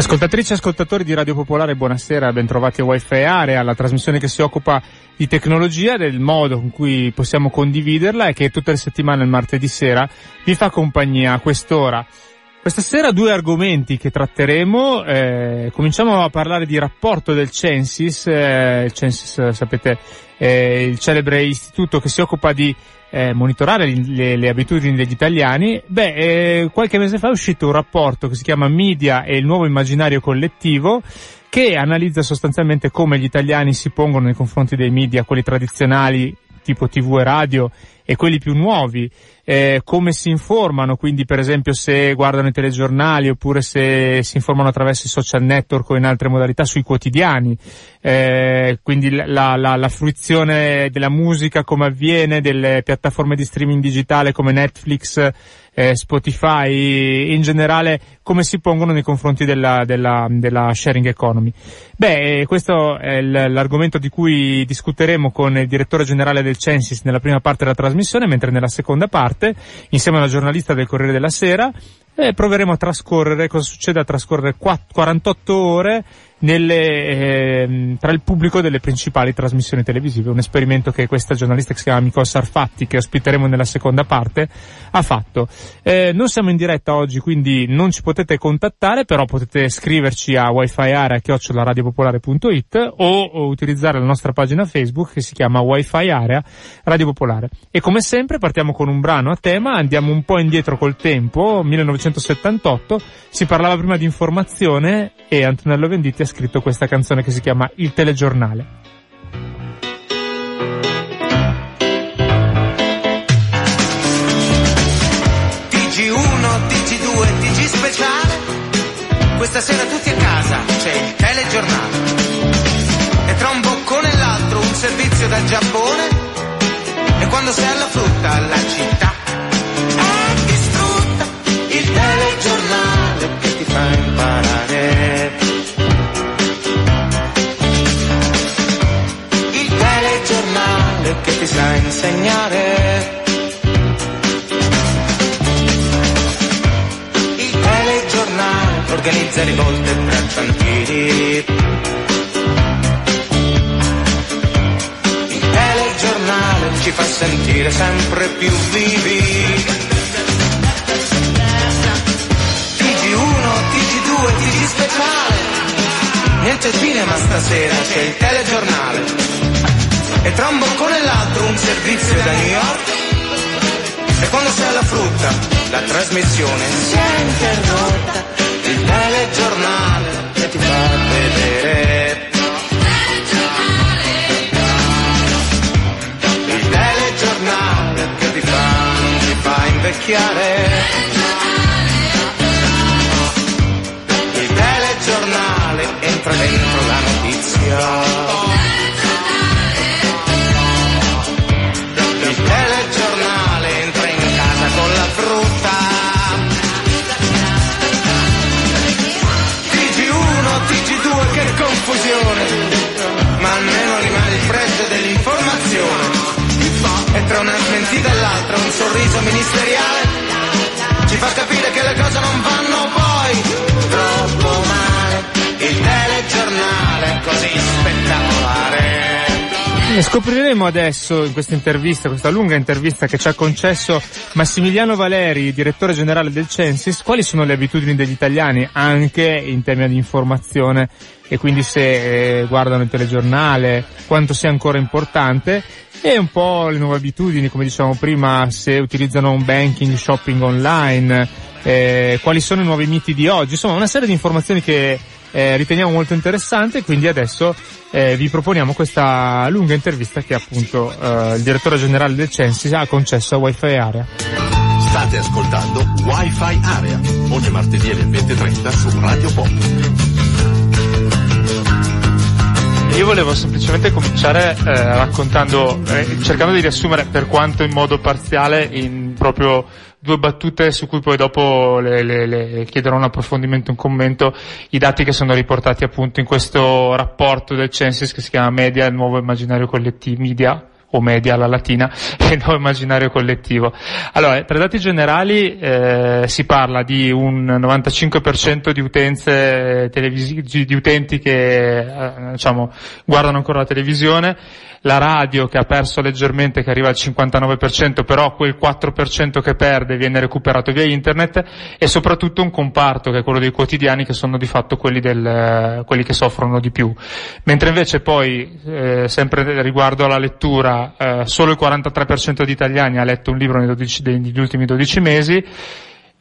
Ascoltatrici e ascoltatori di Radio Popolare, buonasera, bentrovati a Wi-Fi Area, la trasmissione che si occupa di tecnologia, del modo con cui possiamo condividerla e che tutte le settimane il martedì sera vi fa compagnia a quest'ora. Questa sera due argomenti che tratteremo, eh, cominciamo a parlare di rapporto del Censis, eh, il Censis sapete è il celebre istituto che si occupa di eh, monitorare le, le, abitudini degli italiani, beh, eh, qualche mese fa è uscito un rapporto che si chiama Media e il nuovo immaginario collettivo, che analizza sostanzialmente come gli italiani si pongono nei confronti dei media, quelli tradizionali, tipo TV e radio, e quelli più nuovi, eh, come si informano, quindi per esempio se guardano i telegiornali oppure se si informano attraverso i social network o in altre modalità sui quotidiani, eh, quindi la, la, la, fruizione della musica come avviene, delle piattaforme di streaming digitale come Netflix, eh, Spotify, in generale come si pongono nei confronti della, della, della sharing economy. Beh, questo è l'argomento di cui discuteremo con il direttore generale del Censis nella prima parte della trasmissione, mentre nella seconda parte, insieme alla giornalista del Corriere della Sera, eh, proveremo a trascorrere cosa succede a trascorrere 48 ore nelle, eh, tra il pubblico delle principali trasmissioni televisive. Un esperimento che questa giornalista che si chiama Nicole Sarfatti, che ospiteremo nella seconda parte, ha fatto. Eh, non siamo in diretta oggi, quindi non ci potete contattare, però potete scriverci a wifi area o, o utilizzare la nostra pagina Facebook che si chiama Wi-Fi Area Radio Popolare. E come sempre partiamo con un brano a tema, andiamo un po' indietro col tempo, 1978, si parlava prima di informazione e Antonello Venditti ha scritto questa canzone che si chiama Il telegiornale. TG1, TG2, TG speciale. Questa sera tutti a casa, c'è il telegiornale. E tra un boccone e l'altro un servizio dal Giappone. E quando sei alla frutta, la città telegiornale che ti fa imparare. che ti sa insegnare. Il telegiornale organizza rivolte bracciantili. Il telegiornale ci fa sentire sempre più vivi. Niente cinema stasera, c'è il telegiornale e tra un boccone e l'altro un servizio da New York. E quando sei alla frutta, la trasmissione si è interrotta, il telegiornale che ti fa vedere. Il telegiornale che ti fa, ti fa invecchiare. Telegiornale entra dentro la notizia. confusione, ma almeno rimane il prezzo dell'informazione. E tra una smentita e l'altra un sorriso ministeriale ci fa capire che le cose non vanno poi troppo male. Il telegiornale è così spettacolare. E scopriremo adesso in questa intervista, questa lunga intervista che ci ha concesso Massimiliano Valeri, direttore generale del Censis, quali sono le abitudini degli italiani anche in termini di informazione? E quindi se eh, guardano il telegiornale, quanto sia ancora importante? E un po' le nuove abitudini, come dicevamo prima, se utilizzano un banking, shopping online, eh, quali sono i nuovi miti di oggi, insomma una serie di informazioni che eh, riteniamo molto interessante, quindi adesso eh, vi proponiamo questa lunga intervista che appunto eh, il direttore generale del Censis ha concesso a Wi-Fi Area. State ascoltando Wi-Fi Area, ogni martedì alle 20.30 su Radio Pop. Io volevo semplicemente cominciare eh, raccontando, eh, cercando di riassumere per quanto in modo parziale in proprio due battute su cui poi dopo le, le, le chiederò un approfondimento, un commento, i dati che sono riportati appunto in questo rapporto del Censis che si chiama Media, il nuovo immaginario collettivo, Media, o media alla latina, e nuovo immaginario collettivo. Allora, tra i dati generali eh, si parla di un 95% di utenze televisive, di utenti che eh, diciamo, guardano ancora la televisione, la radio che ha perso leggermente, che arriva al 59%, però quel 4% che perde viene recuperato via internet e soprattutto un comparto che è quello dei quotidiani che sono di fatto quelli, del, quelli che soffrono di più. Mentre invece poi, eh, sempre riguardo alla lettura, solo il 43% di italiani ha letto un libro nei 12, negli ultimi 12 mesi,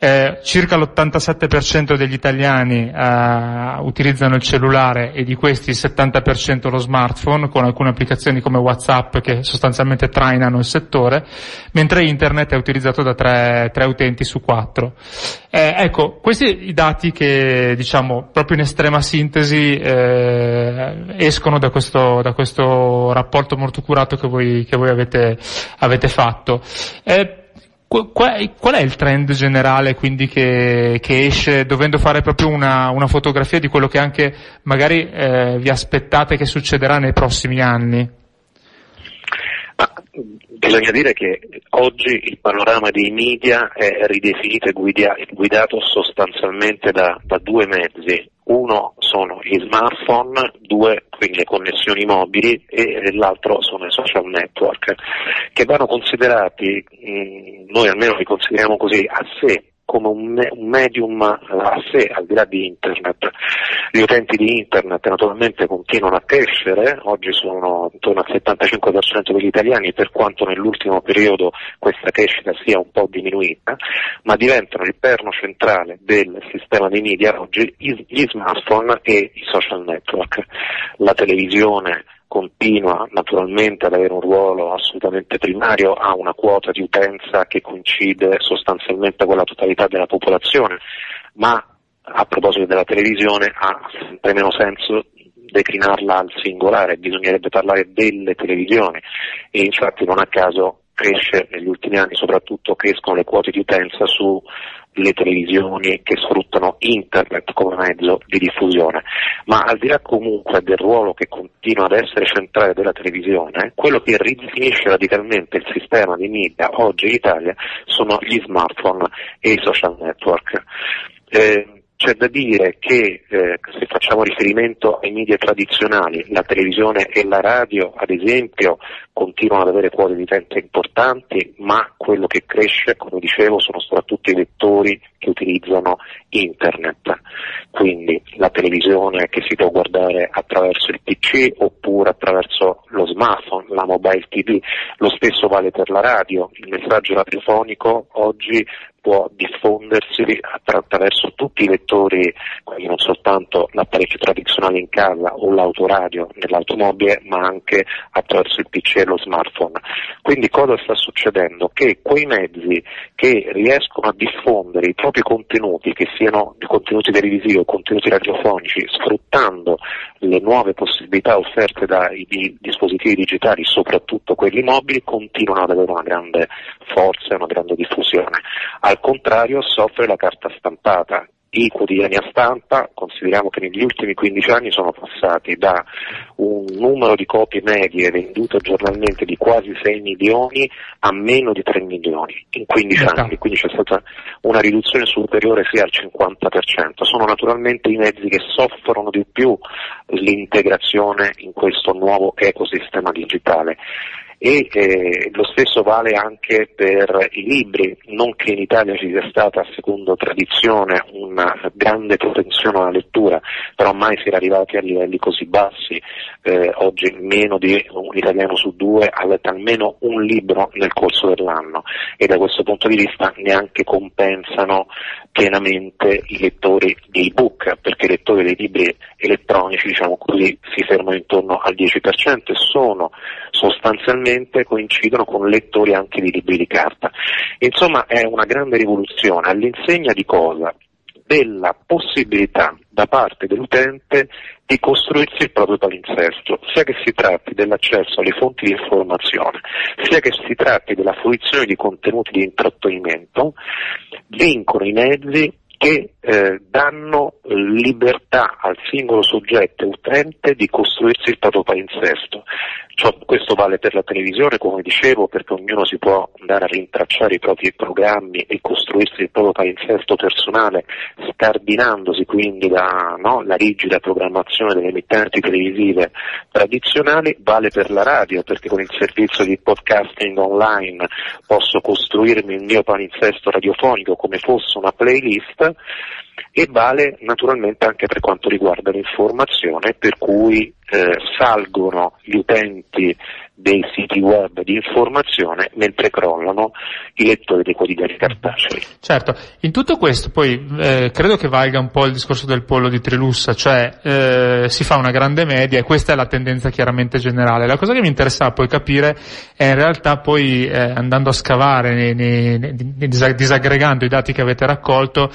eh, circa l'87% degli italiani eh, utilizzano il cellulare e di questi il 70% lo smartphone con alcune applicazioni come WhatsApp che sostanzialmente trainano il settore, mentre internet è utilizzato da 3, 3 utenti su 4. Eh, ecco, questi i dati che diciamo proprio in estrema sintesi eh, escono da questo, da questo rapporto molto curato che voi, che voi avete, avete fatto. Eh, Qual, è il trend generale quindi che, che esce dovendo fare proprio una, una, fotografia di quello che anche magari eh, vi aspettate che succederà nei prossimi anni? Bisogna dire che oggi il panorama dei media è ridefinito e guidato sostanzialmente da, da due mezzi. Uno sono gli smartphone, due quindi le connessioni mobili e l'altro sono i social network che vanno considerati, mh, noi almeno li consideriamo così, a sé come un, un medium a sé, al di là di internet. Gli utenti di internet naturalmente continuano a crescere, oggi sono intorno al 75% degli italiani, per quanto nell'ultimo periodo questa crescita sia un po' diminuita, ma diventano il perno centrale del sistema dei media oggi gli smartphone e i social network. La televisione continua naturalmente ad avere un ruolo assolutamente primario, ha una quota di utenza che coincide sostanzialmente con la totalità della popolazione, ma a proposito della televisione ha sempre meno senso declinarla al singolare, bisognerebbe parlare delle televisioni. E infatti non a caso cresce negli ultimi anni, soprattutto crescono le quote di utenza sulle televisioni che sfruttano internet come mezzo di diffusione. Ma al di là comunque del ruolo che continua ad essere centrale della televisione, quello che ridefinisce radicalmente il sistema di media oggi in Italia sono gli smartphone e i social network. Eh, c'è da dire che eh, se facciamo riferimento ai media tradizionali, la televisione e la radio ad esempio continuano ad avere quote di utente importanti, ma quello che cresce, come dicevo, sono soprattutto i lettori che utilizzano internet, quindi la televisione che si può guardare attraverso il PC oppure attraverso lo smartphone, la mobile TV, lo stesso vale per la radio, il messaggio radiofonico oggi può diffondersi attraverso tutti i lettori, quindi non soltanto l'apparecchio tradizionale in casa o l'autoradio nell'automobile, ma anche attraverso il PC e lo smartphone. Quindi cosa sta succedendo? Che quei mezzi che riescono a diffondere i propri contenuti, che siano contenuti televisivi o contenuti radiofonici, sfruttando le nuove possibilità offerte dai dispositivi digitali, soprattutto quelli mobili, continuano ad avere una grande forza e una grande diffusione. Al contrario soffre la carta stampata. I quotidiani a stampa, consideriamo che negli ultimi 15 anni sono passati da un numero di copie medie vendute giornalmente di quasi 6 milioni a meno di 3 milioni in 15 anni, quindi c'è stata una riduzione superiore sia al 50%. Sono naturalmente i mezzi che soffrono di più l'integrazione in questo nuovo ecosistema digitale e eh, lo stesso vale anche per i libri, non che in Italia ci sia stata, secondo tradizione, una grande propensione alla lettura, però mai si era arrivati a livelli così bassi, eh, oggi meno di un italiano su due ha letto almeno un libro nel corso dell'anno. E da questo punto di vista neanche compensano pienamente i lettori di ebook, perché i lettori dei libri elettronici, diciamo così, si fermano intorno al 10% e sono sostanzialmente coincidono con lettori anche di libri di carta. Insomma è una grande rivoluzione, all'insegna di cosa? Della possibilità da parte dell'utente di costruirsi il proprio palinsesto, sia che si tratti dell'accesso alle fonti di informazione, sia che si tratti della fruizione di contenuti di intrattenimento, vincono i mezzi che eh, danno libertà al singolo soggetto utente di costruirsi il proprio palinsesto. Questo vale per la televisione, come dicevo, perché ognuno si può andare a rintracciare i propri programmi e costruirsi il proprio palinsesto personale, scardinandosi quindi dalla no, rigida programmazione delle emittenti televisive tradizionali, vale per la radio, perché con il servizio di podcasting online posso costruirmi il mio palinsesto radiofonico come fosse una playlist e vale naturalmente anche per quanto riguarda l'informazione, per cui eh, salgono gli utenti dei siti web di informazione mentre crollano i lettori dei quotidiani cartacei. Certo, in tutto questo poi eh, credo che valga un po' il discorso del pollo di Trelussa, cioè eh, si fa una grande media e questa è la tendenza chiaramente generale. La cosa che mi interessa poi capire è in realtà poi eh, andando a scavare, nei, nei, nei, disaggregando i dati che avete raccolto,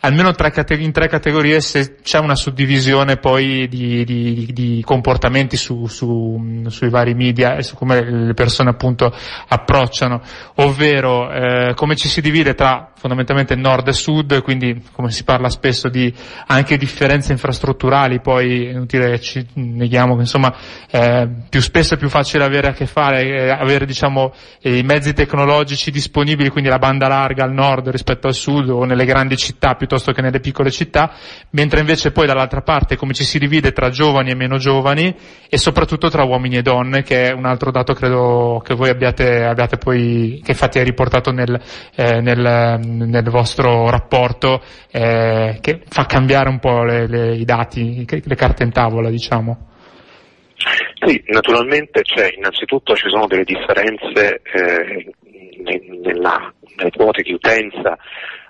almeno tre in tre categorie se c'è una suddivisione poi di, di, di comportamenti su, su, sui vari media e su come le persone appunto approcciano, ovvero eh, come ci si divide tra fondamentalmente nord e sud, quindi come si parla spesso di anche differenze infrastrutturali, poi è inutile ci neghiamo che insomma eh, più spesso è più facile avere a che fare, eh, avere diciamo i mezzi tecnologici disponibili, quindi la banda larga al nord rispetto al sud o nelle grandi città piuttosto che nelle piccole città, mentre invece poi dall'altra parte come ci si divide tra giovani e meno giovani e soprattutto tra uomini e donne, che è un altro dato credo che voi abbiate, abbiate poi, che infatti è riportato nel, eh, nel nel vostro rapporto eh, che fa cambiare un po' le, le, i dati, le carte in tavola, diciamo? Sì, naturalmente c'è, innanzitutto ci sono delle differenze eh, nella, nelle quote di utenza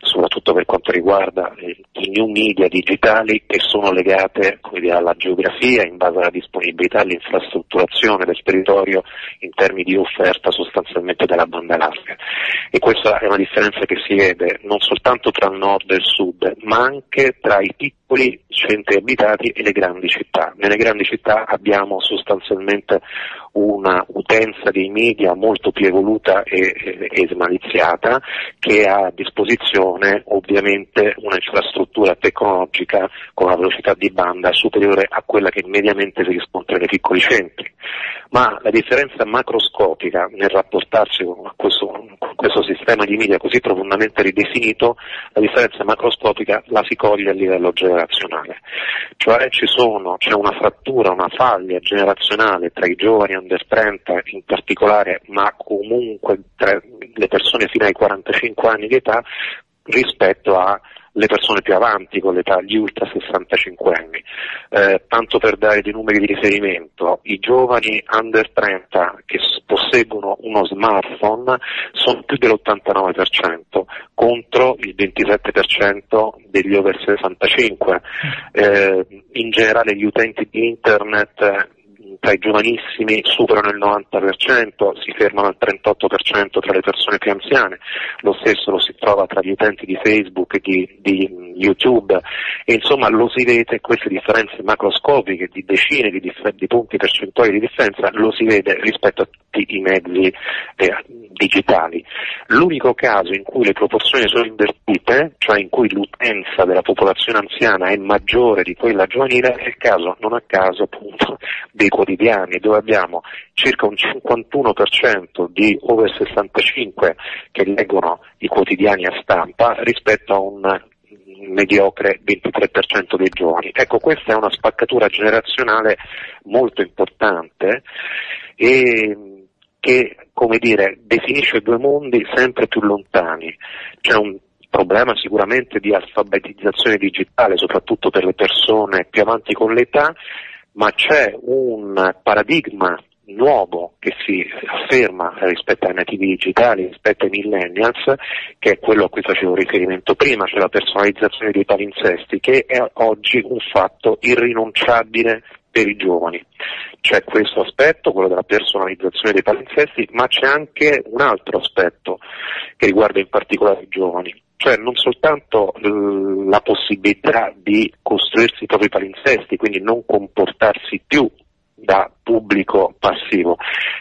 soprattutto per quanto riguarda i new media digitali che sono legate alla geografia in base alla disponibilità all'infrastrutturazione del territorio in termini di offerta sostanzialmente della banda larga. E questa è una differenza che si vede non soltanto tra il nord e il sud, ma anche tra i piccoli centri abitati e le grandi città. Nelle grandi città abbiamo sostanzialmente una utenza dei media molto più evoluta e, e, e smaliziata che ha a disposizione ovviamente un'infrastruttura tecnologica con una velocità di banda superiore a quella che mediamente si riscontra nei piccoli centri. Ma la differenza macroscopica nel rapportarsi con questo, questo sistema di media così profondamente ridefinito, la differenza macroscopica la si coglie a livello generazionale. Cioè sono, c'è una frattura, una faglia generazionale tra i giovani under 30 in particolare, ma comunque tra le persone fino ai 45 anni di età rispetto alle persone più avanti con l'età, gli ultra 65 anni. Eh, tanto per dare dei numeri di riferimento, i giovani under 30 che posseggono uno smartphone sono più dell'89% contro il 27% degli over 65. Eh, in generale gli utenti di internet tra i giovanissimi superano il 90%, si fermano al 38% tra le persone più anziane, lo stesso lo si trova tra gli utenti di Facebook e di, di YouTube e insomma lo si vede queste differenze macroscopiche di decine di, dif- di, punti percentuali di differenza lo si vede rispetto a tutti i mezzi eh, digitali. L'unico caso in cui le proporzioni sono invertite, cioè in cui l'utenza della popolazione anziana è maggiore di quella giovanile, è il caso, non a caso appunto, dei quotidiani, dove abbiamo circa un 51% di over 65 che leggono i quotidiani a stampa rispetto a un mediocre 23% dei giovani. Ecco, questa è una spaccatura generazionale molto importante e che, come dire, definisce due mondi sempre più lontani. C'è un problema sicuramente di alfabetizzazione digitale, soprattutto per le persone più avanti con l'età, ma c'è un paradigma nuovo che si afferma rispetto ai nativi digitali, rispetto ai millennials, che è quello a cui facevo riferimento prima, cioè la personalizzazione dei palinsesti, che è oggi un fatto irrinunciabile per i giovani. C'è questo aspetto, quello della personalizzazione dei palinsesti, ma c'è anche un altro aspetto che riguarda in particolare i giovani, cioè non soltanto la possibilità di costruirsi i propri palinsesti, quindi non comportarsi più da pubblico passivo.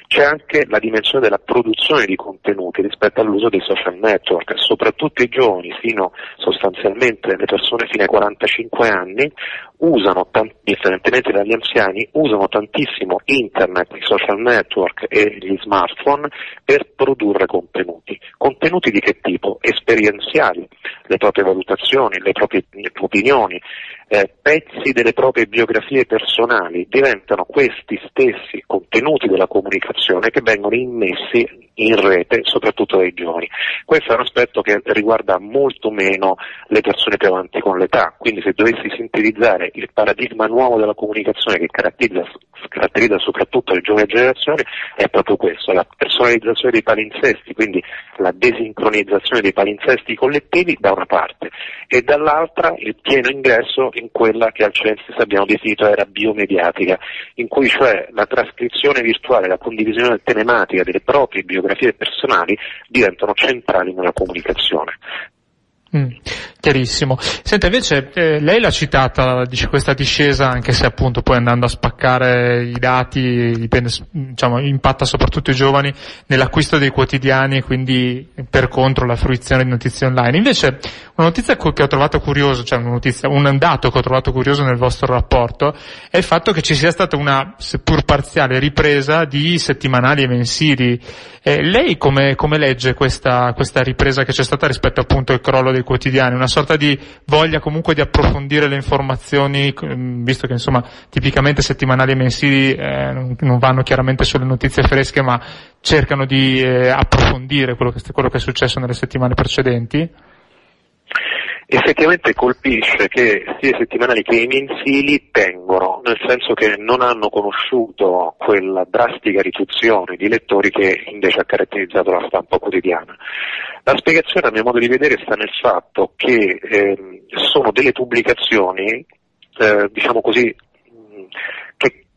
C'è anche la dimensione della produzione di contenuti rispetto all'uso dei social network, soprattutto i giovani, fino sostanzialmente le persone fino ai 45 anni, usano, differentemente dagli anziani, usano tantissimo internet, i social network e gli smartphone per produrre contenuti. Contenuti di che tipo? Esperienziali, le proprie valutazioni, le proprie opinioni, eh, pezzi delle proprie biografie personali, diventano questi stessi contenuti della comunicazione che vengono immessi in rete, soprattutto dai giovani. Questo è un aspetto che riguarda molto meno le persone più avanti con l'età, quindi se dovessi sintetizzare il paradigma nuovo della comunicazione che caratterizza, caratterizza soprattutto le giovani generazioni è proprio questo, la personalizzazione dei palinsesti, quindi la desincronizzazione dei palinsesti collettivi da una parte e dall'altra il pieno ingresso in quella che al Censis abbiamo definito era biomediatica, in cui cioè la trascrizione virtuale, la condivisione telematica delle proprie biografie personali diventano centrali nella comunicazione. Mm, chiarissimo. Senta, invece eh, lei l'ha citata, dice questa discesa, anche se appunto poi andando a spaccare i dati, dipende, diciamo, impatta soprattutto i giovani nell'acquisto dei quotidiani e quindi per contro la fruizione di notizie online. Invece una notizia che ho trovato curioso, cioè una notizia, un dato che ho trovato curioso nel vostro rapporto è il fatto che ci sia stata una, seppur parziale, ripresa di settimanali e mensili. Eh, lei come, come legge questa, questa ripresa che c'è stata rispetto appunto al crollo dei quotidiani? Una sorta di voglia comunque di approfondire le informazioni, mm, visto che insomma tipicamente settimanali e mensili eh, non vanno chiaramente sulle notizie fresche ma cercano di eh, approfondire quello che, quello che è successo nelle settimane precedenti? Effettivamente colpisce che sia i settimanali che i mensili tengono, nel senso che non hanno conosciuto quella drastica riduzione di lettori che invece ha caratterizzato la stampa quotidiana. La spiegazione a mio modo di vedere sta nel fatto che eh, sono delle pubblicazioni, eh, diciamo così,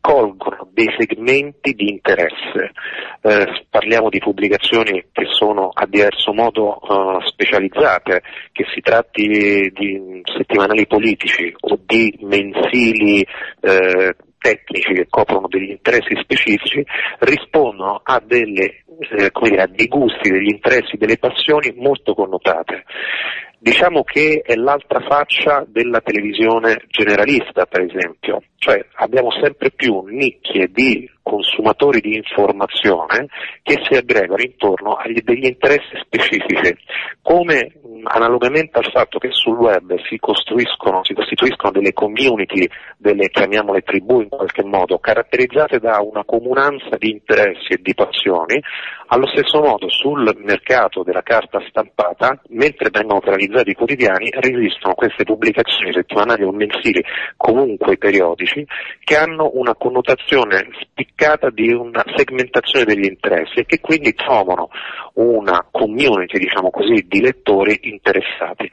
colgono dei segmenti di interesse. Eh, parliamo di pubblicazioni che sono a diverso modo uh, specializzate, che si tratti di settimanali politici o di mensili eh, tecnici che coprono degli interessi specifici, rispondono a, delle, eh, dire, a dei gusti, degli interessi, delle passioni molto connotate. Diciamo che è l'altra faccia della televisione generalista, per esempio, cioè abbiamo sempre più nicchie di consumatori di informazione che si aggregano intorno a degli interessi specifici, come analogamente al fatto che sul web si costruiscono, si costituiscono delle community, delle chiamiamole tribù in qualche modo, caratterizzate da una comunanza di interessi e di passioni, allo stesso modo sul mercato della carta stampata, mentre vengono realizzati i quotidiani, esistono queste pubblicazioni settimanali o mensili, comunque periodici, che hanno una connotazione spiccata di una segmentazione degli interessi e che quindi trovano una community, diciamo così, di lettori interessati.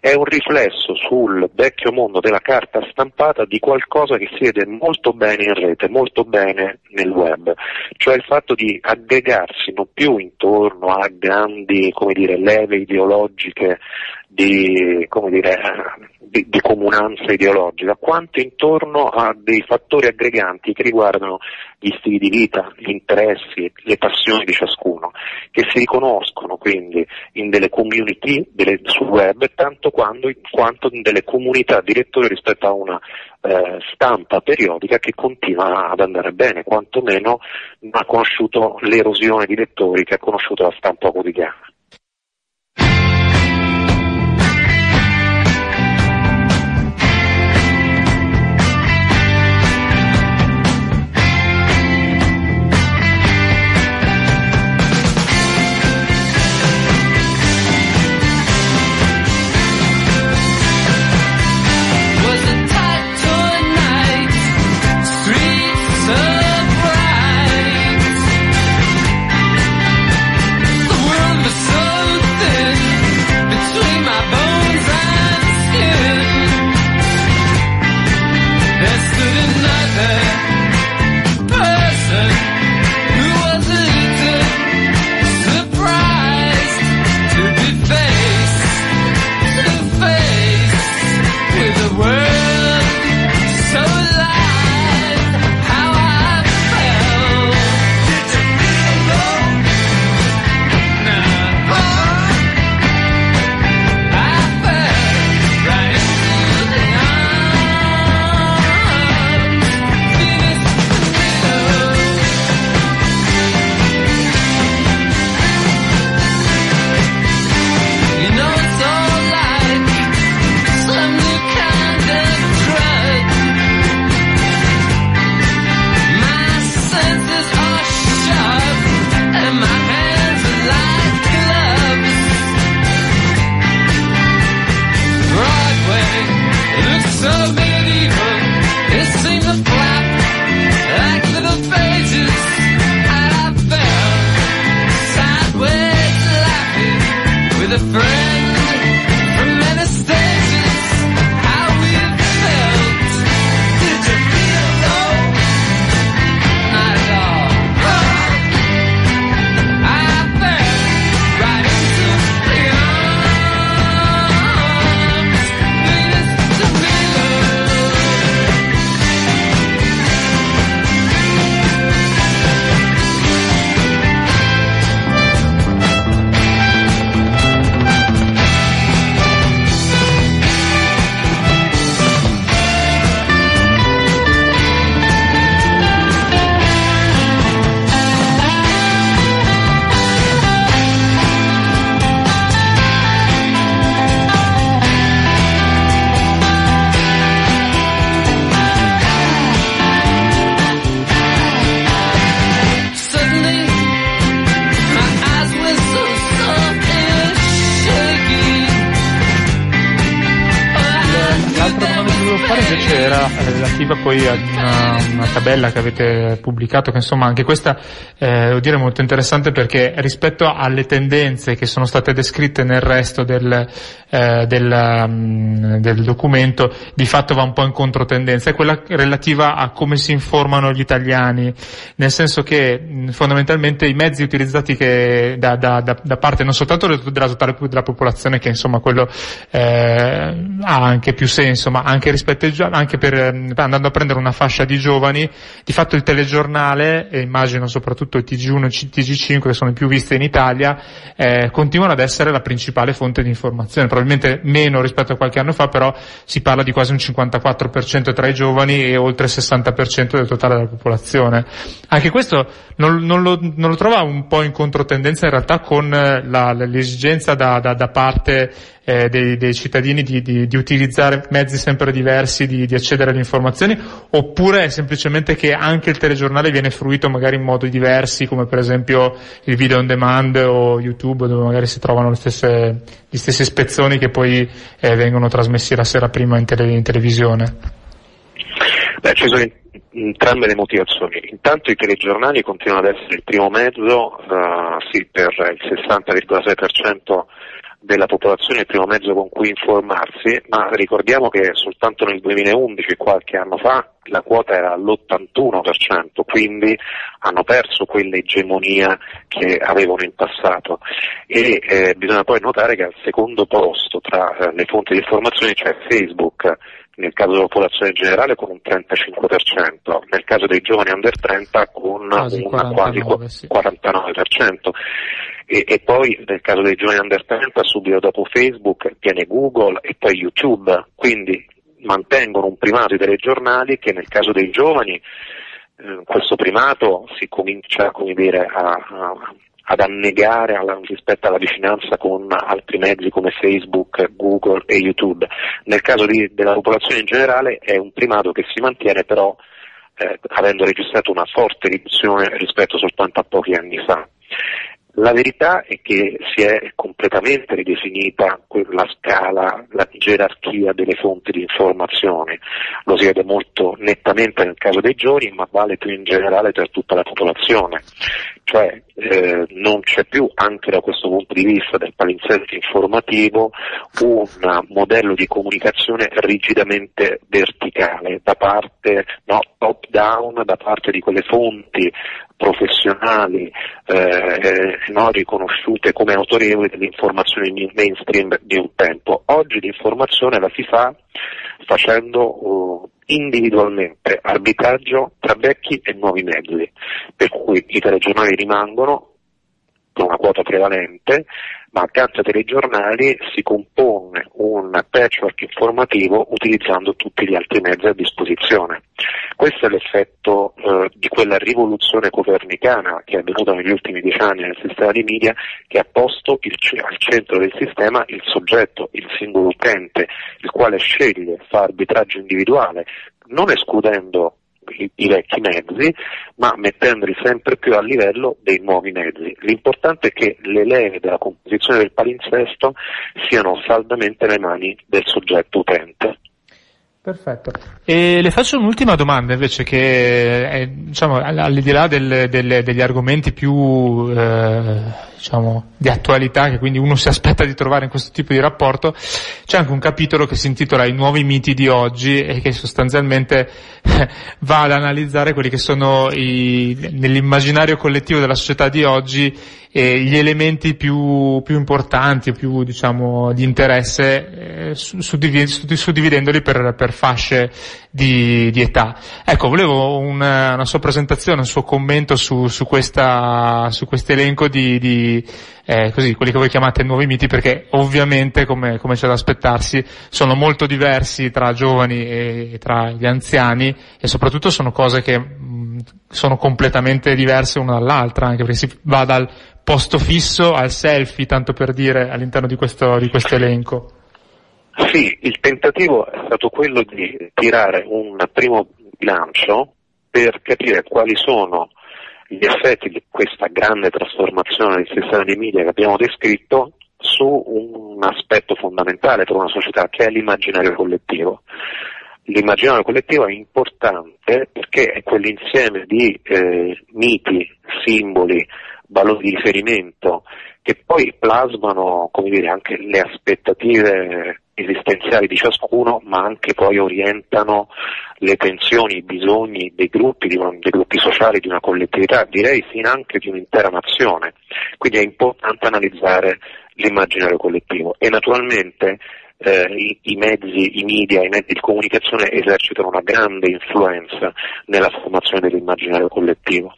È un riflesso sul vecchio mondo della carta stampata di qualcosa che si vede molto bene in rete, molto bene nel web, cioè il fatto di aggregarsi non più intorno a grandi dire, leve ideologiche di, dire, di, di, comunanza ideologica, quanto intorno a dei fattori aggreganti che riguardano gli stili di vita, gli interessi, le passioni di ciascuno, che si riconoscono quindi in delle community delle, sul web tanto quando, quanto in delle comunità di lettori rispetto a una eh, stampa periodica che continua ad andare bene, quantomeno ha conosciuto l'erosione di lettori che ha conosciuto la stampa quotidiana. Relativa poi a una, tabella che avete pubblicato, che insomma anche questa eh, dire molto interessante perché rispetto alle tendenze che sono state descritte nel resto del, eh, del, um, del documento, di fatto va un po' in controtendenza, è quella relativa a come si informano gli italiani, nel senso che mh, fondamentalmente i mezzi utilizzati che, da, da, da, da, parte non soltanto della totale della popolazione, che insomma quello eh, ha anche più senso, ma anche rispetto ai anche per, ehm, andando a prendere una fascia di giovani, di fatto il telegiornale, e immagino soprattutto il TG1 e il TG5 che sono i più visti in Italia, eh, continuano ad essere la principale fonte di informazione, probabilmente meno rispetto a qualche anno fa, però si parla di quasi un 54% tra i giovani e oltre il 60% del totale della popolazione. Anche questo non, non, lo, non lo trova un po' in controtendenza in realtà con la, l'esigenza da, da, da parte eh, dei, dei, cittadini di, di, di, utilizzare mezzi sempre diversi di, di, accedere alle informazioni, oppure è semplicemente che anche il telegiornale viene fruito magari in modi diversi, come per esempio il video on demand o YouTube, dove magari si trovano stesse, gli stessi spezzoni che poi eh, vengono trasmessi la sera prima in, tele, in televisione? Beh, ci sono entrambe le motivazioni. Intanto i telegiornali continuano ad essere il primo mezzo, uh, sì, per il 60,6% della popolazione il primo mezzo con cui informarsi, ma ricordiamo che soltanto nel 2011, qualche anno fa, la quota era all'81%, quindi hanno perso quell'egemonia che avevano in passato e eh, bisogna poi notare che al secondo posto tra eh, le fonti di informazione c'è Facebook, nel caso della popolazione generale con un 35%, nel caso dei giovani under 30 con quasi un 49, quasi sì. 49%. E, e, poi nel caso dei giovani under 30 subito dopo Facebook viene Google e poi YouTube, quindi mantengono un primato i telegiornali che nel caso dei giovani eh, questo primato si comincia dire, a, a, ad annegare alla, rispetto alla vicinanza con altri mezzi come Facebook, Google e YouTube. Nel caso di, della popolazione in generale è un primato che si mantiene però eh, avendo registrato una forte riduzione rispetto soltanto a pochi anni fa. La verità è che si è completamente ridefinita la scala, la gerarchia delle fonti di informazione. Lo si vede molto nettamente nel caso dei giovani, ma vale più in generale per tutta la popolazione. Cioè eh, non c'è più, anche da questo punto di vista del palinsesto informativo, un modello di comunicazione rigidamente verticale, da parte no, top down, da parte di quelle fonti professionali eh, no, riconosciute come autorevoli dell'informazione mainstream di un tempo. Oggi l'informazione la si fa facendo uh, individualmente arbitraggio tra vecchi e nuovi mezzi, per cui i telegiornali rimangono con una quota prevalente, ma accanto ai telegiornali si compone un patchwork informativo utilizzando tutti gli altri mezzi a disposizione. Questo è l'effetto eh, di quella rivoluzione copernicana che è avvenuta negli ultimi dieci anni nel sistema di media che ha posto il, al centro del sistema il soggetto, il singolo utente, il quale sceglie, fa arbitraggio individuale, non escludendo i, i, vecchi mezzi, ma mettendoli sempre più a livello dei nuovi mezzi. L'importante è che le leve della composizione del palinsesto siano saldamente nelle mani del soggetto utente. Perfetto. E le faccio un'ultima domanda invece che è, diciamo, al di là del, del, degli argomenti più eh, diciamo, di attualità che quindi uno si aspetta di trovare in questo tipo di rapporto, c'è anche un capitolo che si intitola I nuovi miti di oggi e che sostanzialmente va ad analizzare quelli che sono i, nell'immaginario collettivo della società di oggi eh, gli elementi più, più importanti, più diciamo di interesse, eh, suddividendoli per, per fasce di, di, età. Ecco, volevo una, una, sua presentazione, un suo commento su, su questo elenco di, di eh, così, quelli che voi chiamate nuovi miti, perché ovviamente, come, come c'è da aspettarsi, sono molto diversi tra giovani e, e tra gli anziani e soprattutto sono cose che mh, sono completamente diverse una dall'altra, anche perché si va dal posto fisso al selfie, tanto per dire, all'interno di questo, di questo elenco? Sì, il tentativo è stato quello di tirare un primo bilancio per capire quali sono gli effetti di questa grande trasformazione del sistema di media che abbiamo descritto su un aspetto fondamentale per una società che è l'immaginario collettivo. l'immaginario collettivo è importante perché è quell'insieme di eh, miti, simboli, valori di riferimento che poi plasmano come dire, anche le aspettative esistenziali di ciascuno, ma anche poi orientano le tensioni, i bisogni dei gruppi, dei gruppi sociali, di una collettività, direi fin anche di un'intera nazione. Quindi è importante analizzare l'immaginario collettivo e naturalmente eh, i, i, mezzi, i media, i mezzi di comunicazione esercitano una grande influenza nella formazione dell'immaginario collettivo.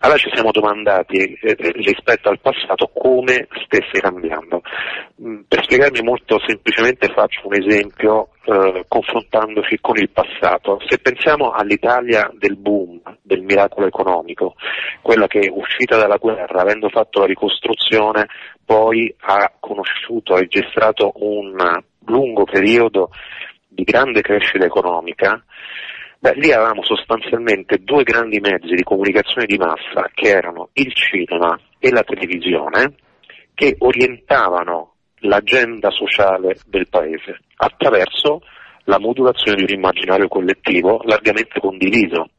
Allora ci siamo domandati eh, eh rispetto al passato come stesse cambiando. Mm, per spiegarmi molto semplicemente faccio un esempio eh, confrontandoci con il passato. Se pensiamo all'Italia del boom, del miracolo economico, quella che uscita dalla guerra, avendo fatto la ricostruzione, poi ha conosciuto, ha registrato un lungo periodo di grande crescita economica, Beh, lì avevamo sostanzialmente due grandi mezzi di comunicazione di massa che erano il cinema e la televisione che orientavano l'agenda sociale del paese attraverso la modulazione di un immaginario collettivo largamente condiviso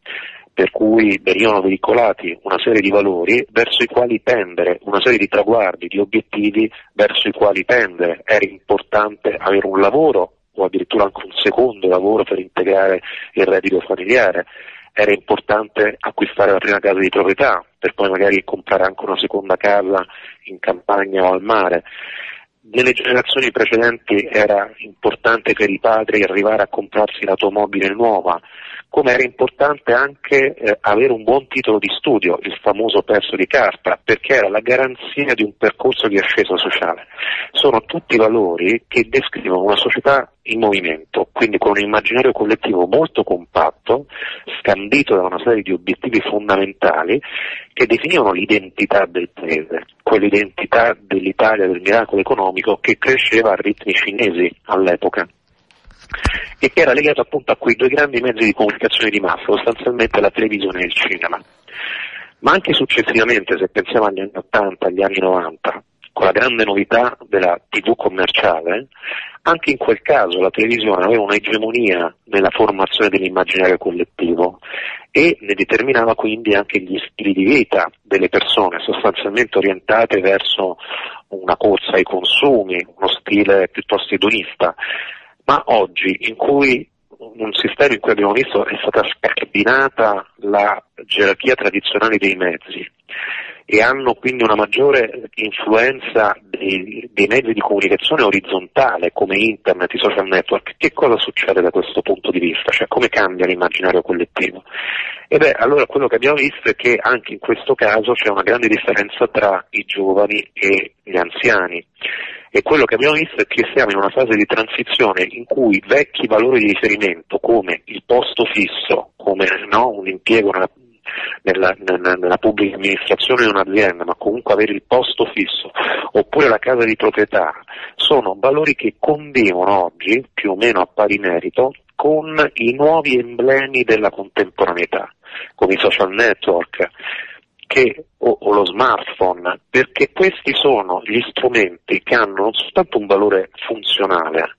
per cui venivano veicolati una serie di valori verso i quali tendere, una serie di traguardi, di obiettivi verso i quali tendere. Era importante avere un lavoro o addirittura anche un secondo lavoro per integrare il reddito familiare. Era importante acquistare la prima casa di proprietà per poi magari comprare anche una seconda casa in campagna o al mare. Nelle generazioni precedenti era importante per i padri arrivare a comprarsi l'automobile nuova, come era importante anche eh, avere un buon titolo di studio, il famoso pezzo di carta, perché era la garanzia di un percorso di ascesa sociale. Sono tutti valori che descrivono una società in movimento, quindi con un immaginario collettivo molto compatto, scandito da una serie di obiettivi fondamentali che definivano l'identità del paese, quell'identità dell'Italia del miracolo economico che cresceva a ritmi cinesi all'epoca e che era legato appunto a quei due grandi mezzi di comunicazione di massa, sostanzialmente la televisione e il cinema. Ma anche successivamente, se pensiamo agli anni 80, agli anni 90, con la grande novità della TV commerciale, anche in quel caso la televisione aveva un'egemonia nella formazione dell'immaginario collettivo e ne determinava quindi anche gli stili di vita delle persone, sostanzialmente orientate verso una corsa ai consumi, uno stile piuttosto edonista ma oggi in cui un sistema in cui abbiamo visto è stata scardinata la gerarchia tradizionale dei mezzi e hanno quindi una maggiore influenza dei, dei, mezzi di comunicazione orizzontale come internet, i social network, che cosa succede da questo punto di vista? Cioè come cambia l'immaginario collettivo? E beh, allora quello che abbiamo visto è che anche in questo caso c'è una grande differenza tra i giovani e gli anziani e quello che abbiamo visto è che siamo in una fase di transizione in cui vecchi valori di riferimento come il posto fisso, come no, un impiego nella, nella, nella, nella, pubblica amministrazione di un'azienda, ma comunque avere il posto fisso, oppure la casa di proprietà, sono valori che convivono oggi, più o meno a pari merito, con i nuovi emblemi della contemporaneità, come i social network, che, o, o, lo smartphone, perché questi sono gli strumenti che hanno non soltanto un valore funzionale,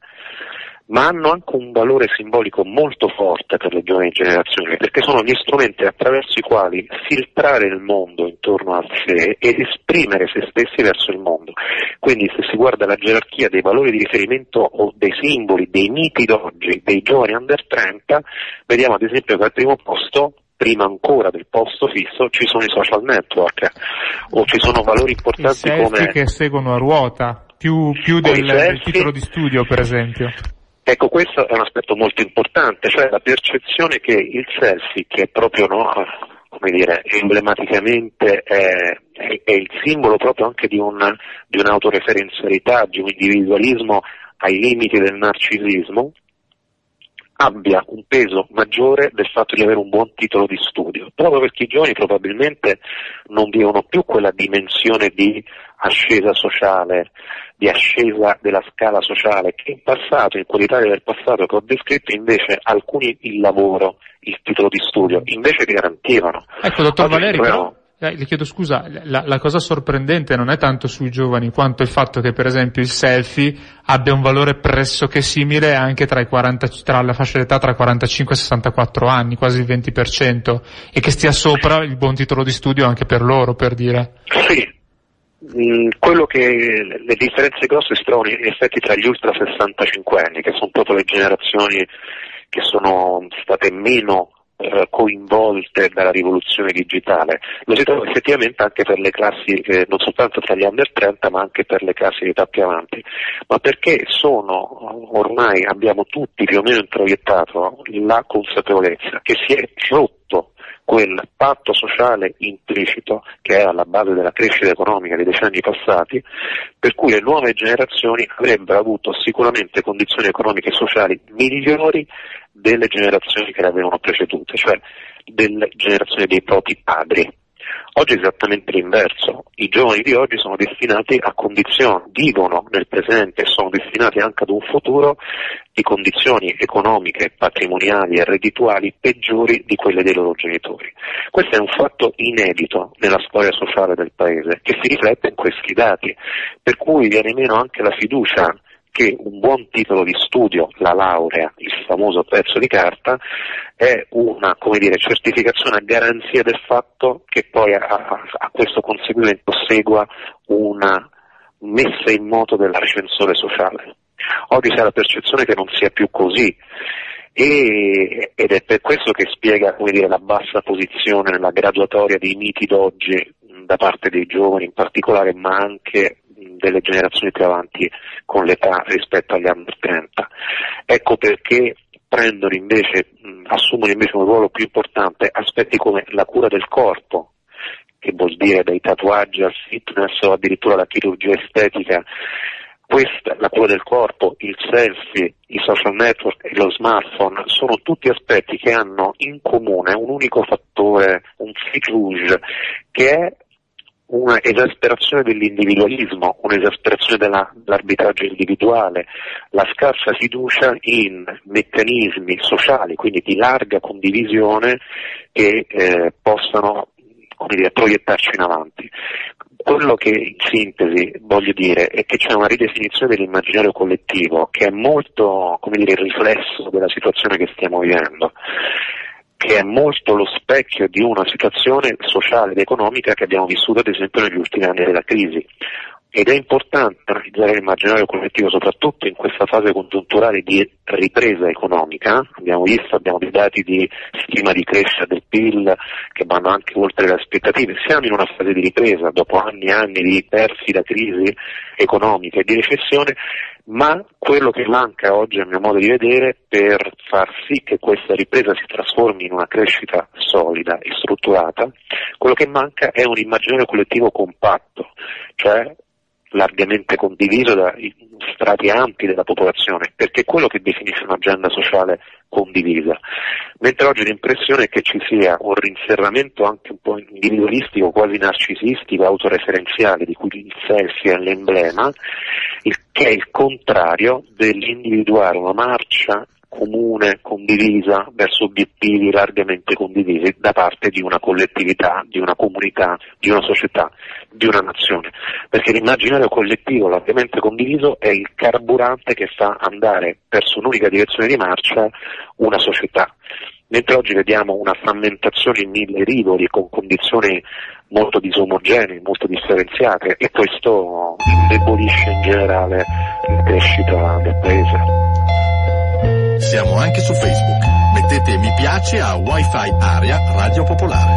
ma hanno anche un valore simbolico molto forte per le giovani generazioni, perché sono gli strumenti attraverso i quali filtrare il mondo intorno a sé ed esprimere se stessi verso il mondo. Quindi se si guarda la gerarchia dei valori di riferimento o dei simboli, dei miti d'oggi, dei giovani under 30, vediamo ad esempio che al primo posto prima ancora del posto fisso ci sono i social network o ci sono valori importanti I come che seguono a ruota più, più del, del titolo di studio per esempio Ecco, questo è un aspetto molto importante, cioè la percezione che il selfie, che è proprio no, come dire, emblematicamente è, è, il simbolo proprio anche di, un, di un'autoreferenzialità, di un individualismo ai limiti del narcisismo, abbia un peso maggiore del fatto di avere un buon titolo di studio, proprio perché i giovani probabilmente non vivono più quella dimensione di ascesa sociale, di ascesa della scala sociale, che in passato, in quell'Italia del passato che ho descritto, invece alcuni il lavoro, il titolo di studio, invece li garantivano. Ecco, dottor Oggi Valeri, però, eh, le chiedo scusa, la, la, cosa sorprendente non è tanto sui giovani quanto il fatto che per esempio il selfie abbia un valore pressoché simile anche tra, i 40, tra la fascia d'età tra 45 e 64 anni, quasi il 20%, e che stia sopra il buon titolo di studio anche per loro, per dire. Sì, quello che le differenze grosse si trovano in effetti tra gli ultra 65 anni, che sono proprio le generazioni che sono state meno eh, coinvolte dalla rivoluzione digitale. Lo si trova effettivamente anche per le classi, eh, non soltanto tra gli under 30, ma anche per le classi di età più avanti, ma perché sono, ormai abbiamo tutti più o meno introiettato la consapevolezza che si è rotto quel patto sociale implicito che è alla base della crescita economica dei decenni passati, per cui le nuove generazioni avrebbero avuto sicuramente condizioni economiche e sociali migliori delle generazioni che le avevano precedute, cioè delle generazioni dei propri padri. Oggi è esattamente l'inverso, i giovani di oggi sono destinati a condizioni, vivono nel presente e sono destinati anche ad un futuro di condizioni economiche, patrimoniali e reddituali peggiori di quelle dei loro genitori. Questo è un fatto inedito nella storia sociale del Paese che si riflette in questi dati, per cui viene meno anche la fiducia che un buon titolo di studio, la laurea, il famoso pezzo di carta, è una dire, certificazione a garanzia del fatto che poi a, a questo conseguimento segua una messa in moto dell'ascensore sociale. Oggi c'è la percezione che non sia più così e, ed è per questo che spiega dire, la bassa posizione nella graduatoria dei miti d'oggi da parte dei giovani in particolare, ma anche delle generazioni più avanti con l'età rispetto agli anni 30. Ecco perché prendono invece, assumono invece un ruolo più importante aspetti come la cura del corpo, che vuol dire dai tatuaggi al fitness o addirittura la chirurgia estetica, questa, la cura del corpo, il selfie, i social network e lo smartphone sono tutti aspetti che hanno in comune un unico fattore, un fil rouge, che è una esasperazione dell'individualismo, un'esasperazione della, dell'arbitraggio individuale, la scarsa fiducia in meccanismi sociali, quindi di larga condivisione che eh, possano dire, proiettarci in avanti. Quello che in sintesi voglio dire è che c'è una ridefinizione dell'immaginario collettivo che è molto dire, il riflesso della situazione che stiamo vivendo che è molto lo specchio di una situazione sociale ed economica che abbiamo vissuto ad esempio negli ultimi anni della crisi. Ed è importante analizzare l'immaginario collettivo soprattutto in questa fase congiunturale di ripresa economica. Abbiamo visto, abbiamo dei dati di stima di crescita del PIL che vanno anche oltre le aspettative. Siamo in una fase di ripresa dopo anni e anni di persi da crisi economica e di recessione ma quello che manca oggi a mio modo di vedere per far sì che questa ripresa si trasformi in una crescita solida e strutturata, quello che manca è un immaginario collettivo compatto, cioè largamente condiviso dai strati ampi della popolazione, perché è quello che definisce un'agenda sociale condivisa. Mentre oggi l'impressione è che ci sia un rinserramento anche un po' individualistico, quasi narcisistico, autoreferenziale, di cui il selfie è l'emblema, che è il contrario dell'individuare una marcia comune, condivisa, verso obiettivi largamente condivisi da parte di una collettività, di una comunità, di una società, di una nazione. Perché l'immaginario collettivo largamente condiviso è il carburante che fa andare verso un'unica direzione di marcia una società. Mentre oggi vediamo una frammentazione in mille rivoli con condizioni molto disomogenee, molto differenziate e questo indebolisce in generale la crescita del paese. Siamo anche su Facebook. Mettete mi piace a Wi-Fi Area Radio Popolare.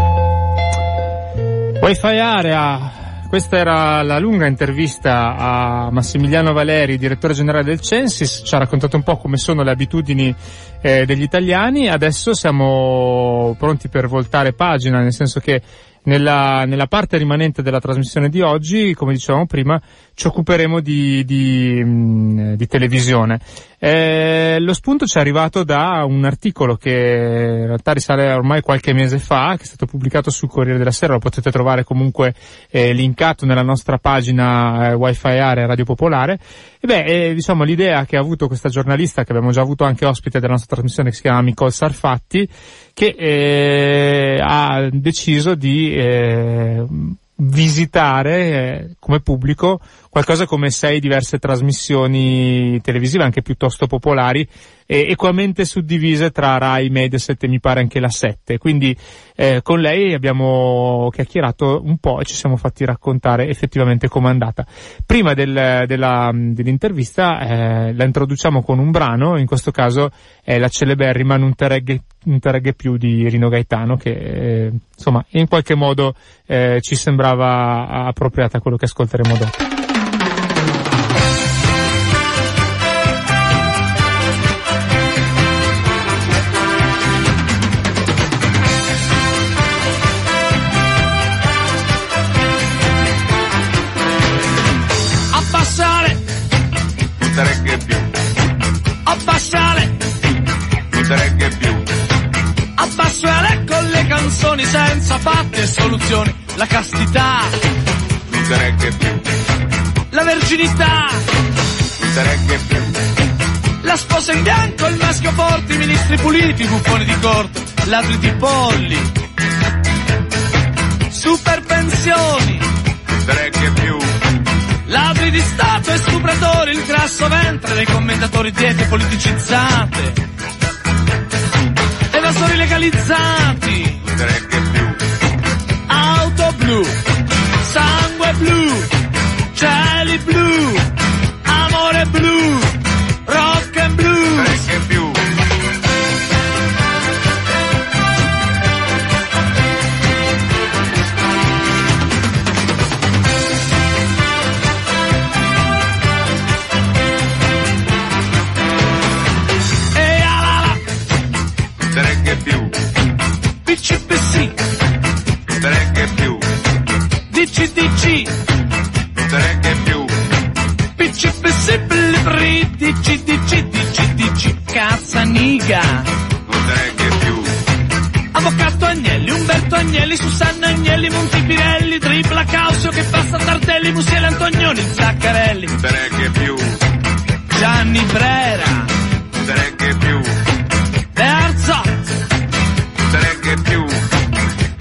Wi-Fi Area, questa era la lunga intervista a Massimiliano Valeri, direttore generale del Censis, ci ha raccontato un po' come sono le abitudini eh, degli italiani, adesso siamo pronti per voltare pagina, nel senso che nella, nella parte rimanente della trasmissione di oggi, come dicevamo prima, ci occuperemo di, di, mh, di televisione. Eh, lo spunto ci è arrivato da un articolo che in realtà risale ormai qualche mese fa, che è stato pubblicato sul Corriere della Sera, lo potete trovare comunque eh, linkato nella nostra pagina eh, Wi-Fi Area Radio Popolare. E beh, eh, diciamo l'idea che ha avuto questa giornalista, che abbiamo già avuto anche ospite della nostra trasmissione, che si chiama Nicole Sarfatti, che eh, ha deciso di eh, visitare eh, come pubblico qualcosa come sei diverse trasmissioni televisive anche piuttosto popolari e equamente suddivise tra Rai, Mediaset e mi pare anche la 7 quindi eh, con lei abbiamo chiacchierato un po' e ci siamo fatti raccontare effettivamente com'è andata prima del, della, dell'intervista eh, la introduciamo con un brano in questo caso è la celeberrima Non te più di Rino Gaetano che eh, insomma in qualche modo eh, ci sembrava appropriata a quello che ascolteremo dopo canzoni senza fatti e soluzioni. La castità non te regge più. La verginità non te regge più. La sposa in bianco, il maschio forte, i ministri puliti, i buffoni di corte, ladri di polli. Super pensioni Stato e stupratori, il grasso ventre dei commentatori diete politicizzate. Evasori legalizzati reggae più. Auto blu, sangue blu, cieli blu, Agnelli, Susanna Agnelli, Montipirelli, Tripla Causio che passa Tartelli, Musiele Antonioni, Zaccarelli, regge più. Gianni te regge più. De Arzot, regge più.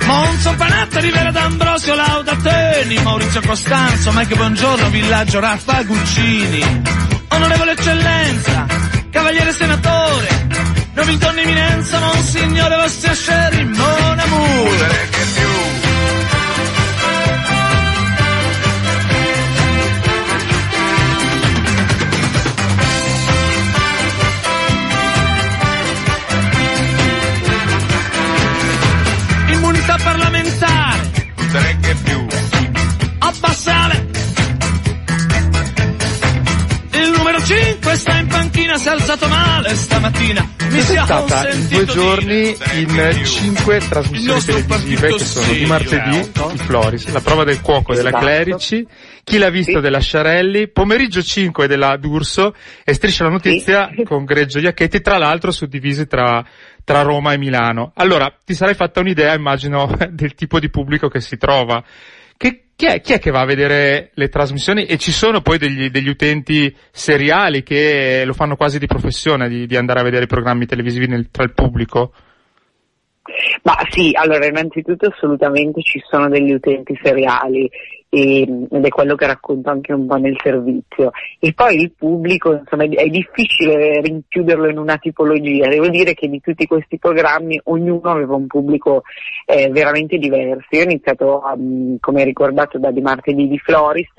Monzo Panatta, Rivera D'Ambrosio, Laudateni, Maurizio Costanzo, Mike Buongiorno, Villaggio Raffa Guccini, Onorevole Eccellenza, Cavaliere Senatore, Nobiltà Eminenza, Monsignore Vostia Sherry, Mon Non te Amour. regge più. Immunità parlamentare, Non te in panchina, si è alzato male stamattina. Mi Sei sia stata due giorni in cinque trasmissioni televisive che sono di martedì, esatto. il Floris, la prova del cuoco della Esatto. Clerici, chi l'ha visto Sì. della Sciarelli, pomeriggio 5 della D'Urso e striscia la notizia Sì. con Greggio Iacchetti, tra l'altro suddivisi tra, tra Roma e Milano. Allora, ti sarai fatta un'idea, immagino, del tipo di pubblico che si trova. Che, chi, è, chi è che va a vedere le trasmissioni? E ci sono poi degli, degli utenti seriali che lo fanno quasi di professione di, di andare a vedere i programmi televisivi nel- tra il pubblico? Ma sì, allora innanzitutto assolutamente ci sono degli utenti seriali ed è quello che racconto anche un po' nel servizio. E poi il pubblico, insomma, è, difficile rinchiuderlo in una tipologia. Devo dire che di tutti questi programmi ognuno aveva un pubblico eh, veramente diverso. Io ho iniziato, um, come ricordato, da Di Martedì di Floris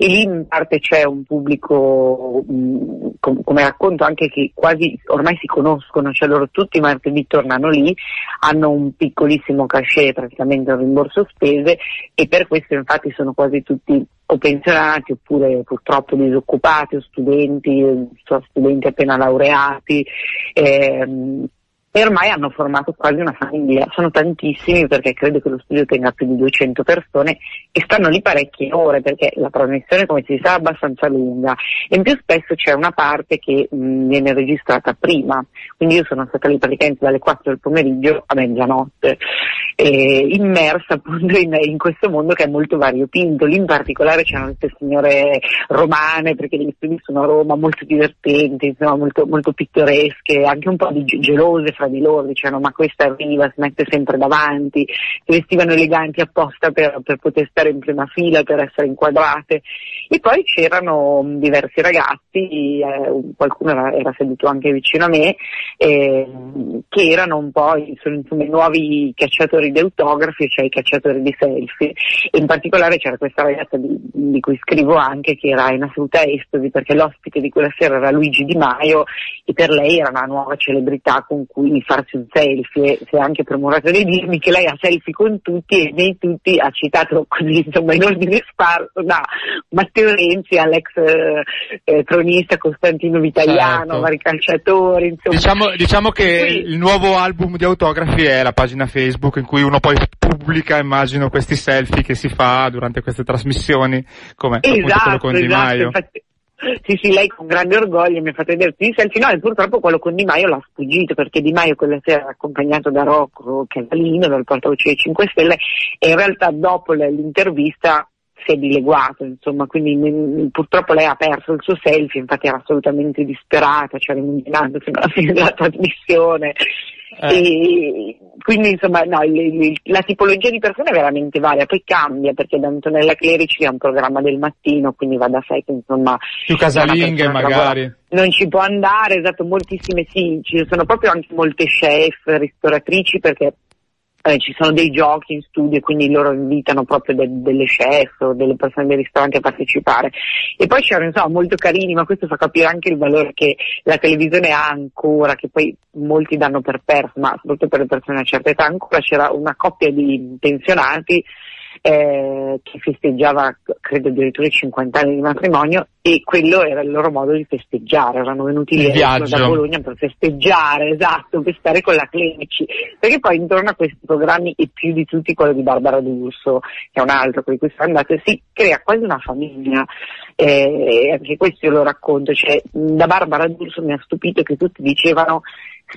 e lì in parte c'è un pubblico, mh, com- come racconto anche che quasi ormai si conoscono, cioè loro tutti i martedì tornano lì, hanno un piccolissimo cachet, praticamente un rimborso spese e per questo infatti sono quasi tutti o pensionati oppure purtroppo disoccupati o studenti, studenti appena laureati. ehm, e ormai hanno formato quasi una famiglia, sono tantissimi perché credo che lo studio tenga più di 200 persone e stanno lì parecchie ore perché la trasmissione come si sa è abbastanza lunga. E più spesso c'è una parte che mh, viene registrata prima, quindi io sono stata lì praticamente dalle 4 del pomeriggio a mezzanotte, eh, immersa appunto in, in, questo mondo che è molto variopinto, lì in particolare c'erano queste signore romane perché gli studi sono a Roma, molto divertenti, insomma molto, molto pittoresche, anche un po' di gelose fra di loro, dicevano ma questa arriva, si mette sempre davanti, si vestivano eleganti apposta per, per poter stare in prima fila, per essere inquadrate. E poi c'erano diversi ragazzi, eh, qualcuno era, era, seduto anche vicino a me, eh, che erano un po' insomma, i nuovi cacciatori di autografi, cioè i cacciatori di selfie. E in particolare c'era questa ragazza di, di cui scrivo anche che era in assoluta estasi perché l'ospite di quella sera era Luigi Di Maio e per lei era una nuova celebrità con cui di farsi un selfie si è anche premorato di dirmi che lei ha selfie con tutti e nei tutti ha citato così insomma in ordine sparso da Matteo Renzi all'ex eh, eh tronista Costantino Vitagliano, certo. vari calciatori insomma. Diciamo, diciamo che Quindi, il nuovo album di autografi è la pagina Facebook in cui uno poi pubblica immagino questi selfie che si fa durante queste trasmissioni come esatto, appunto quello con esatto, Di Maio. Infatti, sì, sì, lei con grande orgoglio mi ha fatto vedere tutti i selfie, no, e purtroppo quello con Di Maio l'ha sfuggito, perché Di Maio quella sera era accompagnato da Rocco Cavalino, dal portavoce dei 5 Stelle, e in realtà dopo l'intervista si è dileguato, insomma, quindi purtroppo lei ha perso il suo selfie, infatti era assolutamente disperata, cioè rimuginando fino alla fine della trasmissione. Eh. quindi insomma no, il, il, la tipologia di persone è veramente varia, poi cambia perché da Antonella Clerici è un programma del mattino, quindi va da sé che insomma... Più casalinghe magari. Non ci può andare, esatto, moltissime sì, ci sono proprio anche molte chef, ristoratrici perché eh, ci sono dei giochi in studio e quindi loro invitano proprio de- delle chef o delle persone dei ristoranti a partecipare. E poi c'erano insomma molto carini, ma questo fa capire anche il valore che la televisione ha ancora, che poi molti danno per perso, ma soprattutto per le persone a una certa età ancora c'era una coppia di pensionati eh, che festeggiava credo addirittura i 50 anni di matrimonio e quello era il loro modo di festeggiare, erano venuti lì da Bologna per festeggiare, esatto, per stare con la Clerici, perché poi intorno a questi programmi e più di tutti quello di Barbara D'Urso, che è un altro con cui sono andate, si crea quasi una famiglia, eh, anche questo io lo racconto, cioè, da Barbara D'Urso mi ha stupito che tutti dicevano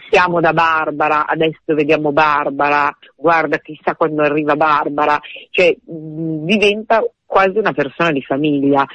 siamo da Barbara, adesso vediamo Barbara, guarda chissà quando arriva Barbara, cioè mh, diventa quasi una persona di famiglia.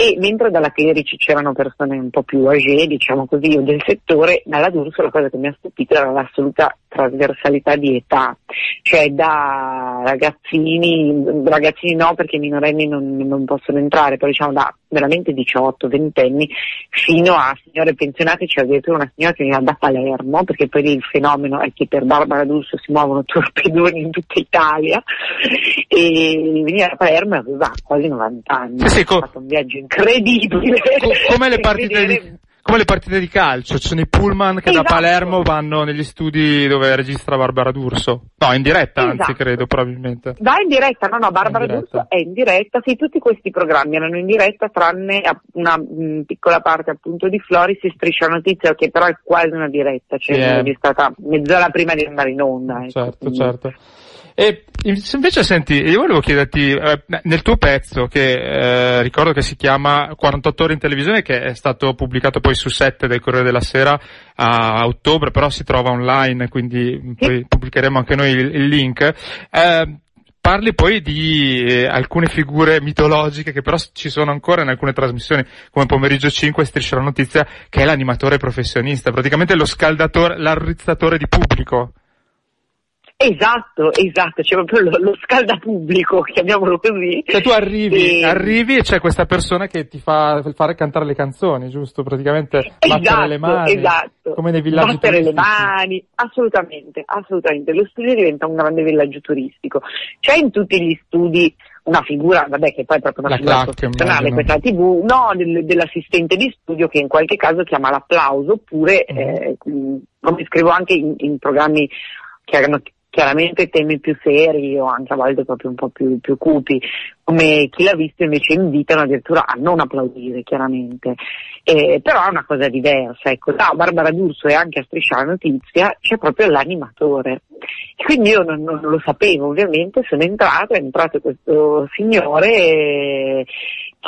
E mentre dalla Clerici c'erano persone un po' più age, diciamo così, o del settore, dalla D'Urso la cosa che mi ha stupito era l'assoluta trasversalità di età, cioè da ragazzini, ragazzini no perché i minorenni non, non possono entrare, però diciamo da veramente 18-20 anni fino a signore pensionate, c'è addirittura una signora che veniva da Palermo, perché poi il fenomeno è che per Barbara D'Urso si muovono torpedoni in tutta Italia, e veniva da Palermo e aveva quasi 90 anni, sì, sì, ha fatto un viaggio incredibile. Co- come le partite di come le partite di calcio, ci sono i pullman che esatto. da Palermo vanno negli studi dove registra Barbara D'Urso. No, in diretta esatto. anzi credo probabilmente. Va in diretta, no no, Barbara D'Urso è in diretta, sì, tutti questi programmi erano in diretta tranne una mh, piccola parte appunto di Floris e Striscia Notizia che però è quasi una diretta, cioè yeah. è stata mezz'ora prima di andare in onda. Ecco, certo, quindi. certo. E invece senti, io volevo chiederti, eh, nel tuo pezzo, che eh, ricordo che si chiama 48 ore in televisione, che è stato pubblicato poi su 7 del Corriere della Sera a ottobre, però si trova online, quindi poi pubblicheremo anche noi il, il link. Eh, parli poi di eh, alcune figure mitologiche che però ci sono ancora in alcune trasmissioni come Pomeriggio 5 Striscia la Notizia che è l'animatore professionista, praticamente lo scaldatore, l'arrizzatore di pubblico. Esatto, esatto, c'è proprio lo, lo scaldapubblico, chiamiamolo così. Cioè tu arrivi, e... arrivi e c'è questa persona che ti fa fare cantare le canzoni, giusto? Praticamente esatto, battere le mani. Esatto. Come nei villaggi battere turistici. le mani, assolutamente, assolutamente. Lo studio diventa un grande villaggio turistico. C'è in tutti gli studi una figura, vabbè che poi è proprio una la figura professionale, questa tv, no, del, dell'assistente di studio che in qualche caso chiama l'applauso, oppure, mm. eh, come scrivo anche in, in programmi che erano chiaramente temi più seri o anche a volte proprio un po' più, più cupi, come chi l'ha visto invece invitano addirittura a non applaudire chiaramente. eh, però è una cosa diversa, ecco, da Barbara D'Urso e anche a Striscia la Notizia c'è proprio l'animatore. E quindi io non, non, lo sapevo, ovviamente sono entrata, è entrato questo signore eh,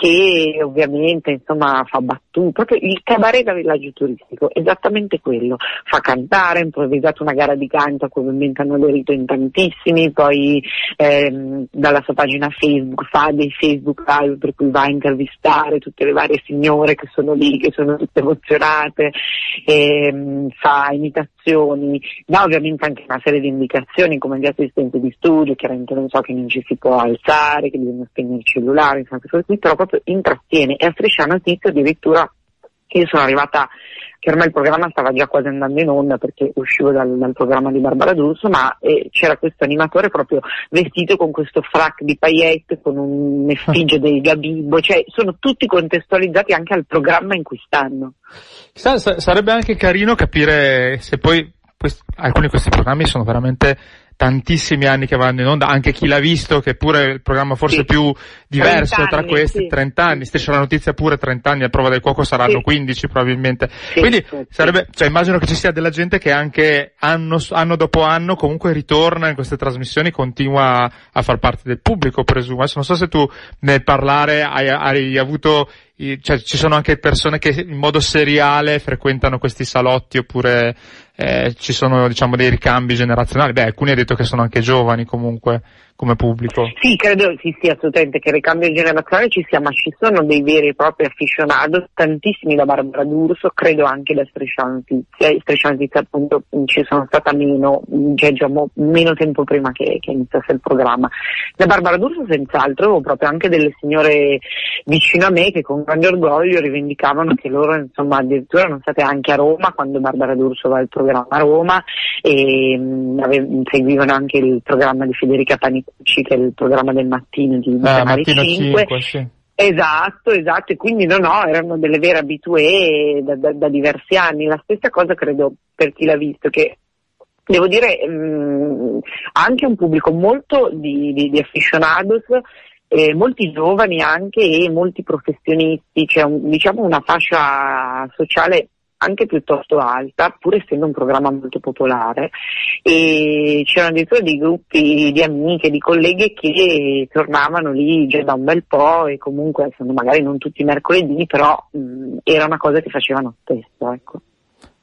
che ovviamente insomma fa battute, proprio il cabaret da villaggio turistico, esattamente quello, fa cantare, ha improvvisato una gara di canto a cui ovviamente hanno aderito in tantissimi, poi ehm, dalla sua pagina Facebook fa dei Facebook live per cui va a intervistare tutte le varie signore che sono lì, che sono tutte emozionate, ehm, fa imitazioni, dà ovviamente anche una serie di indicazioni come gli assistenti di studio, chiaramente non so che non ci si può alzare, che bisogna spegnere il cellulare, insomma, però proprio intrattiene e a Striscia Notizia addirittura io sono arrivata che ormai il programma stava già quasi andando in onda perché uscivo dal, dal programma di Barbara D'Urso, ma eh, c'era questo animatore proprio vestito con questo frac di paillette, con un'effigie del Gabibbo, cioè sono tutti contestualizzati anche al programma in cui stanno. Sa, sarebbe anche carino capire se poi questi, alcuni di questi programmi sono veramente tantissimi anni che vanno in onda, anche chi l'ha visto, che pure è il programma forse sì. più diverso tra questi, sì. 30 anni, stessa la notizia pure 30 anni, a prova del cuoco saranno sì. 15 probabilmente. Quindi sarebbe, cioè immagino che ci sia della gente che anche anno, anno dopo anno comunque ritorna in queste trasmissioni, continua a far parte del pubblico, presumo. Adesso non so se tu nel parlare hai, hai avuto cioè, ci sono anche persone che in modo seriale frequentano questi salotti oppure eh, ci sono diciamo dei ricambi generazionali. Beh, alcuni hanno detto che sono anche giovani comunque come pubblico. Sì, credo sì, sì, assolutamente che il ricambio generazionale ci sia, ma ci sono dei veri e propri afficionados, tantissimi da Barbara D'Urso, credo anche da Striscia Notizia, Striscia Notizia appunto ci sono stata meno, cioè, diciamo, meno tempo prima che, che, iniziasse il programma. Da Barbara D'Urso senz'altro, proprio anche delle signore vicino a me che con grande orgoglio rivendicavano che loro insomma addirittura erano state anche a Roma quando Barbara D'Urso va al programma a Roma e mh, mm, seguivano anche il programma di Federica Panic è il programma del mattino di eh, Canale 5. 5 sì. Esatto, esatto, e quindi no, no, erano delle vere abitué da, da, da, diversi anni. La stessa cosa credo per chi l'ha visto, che devo dire mh, mm, anche un pubblico molto di, di, di aficionados, eh, molti giovani anche e molti professionisti, cioè un, diciamo una fascia sociale anche piuttosto alta, pur essendo un programma molto popolare, e c'erano addirittura dei gruppi di amiche, di colleghe che tornavano lì già da un bel po' e comunque, magari non tutti i mercoledì, però mh, era una cosa che facevano spesso, ecco.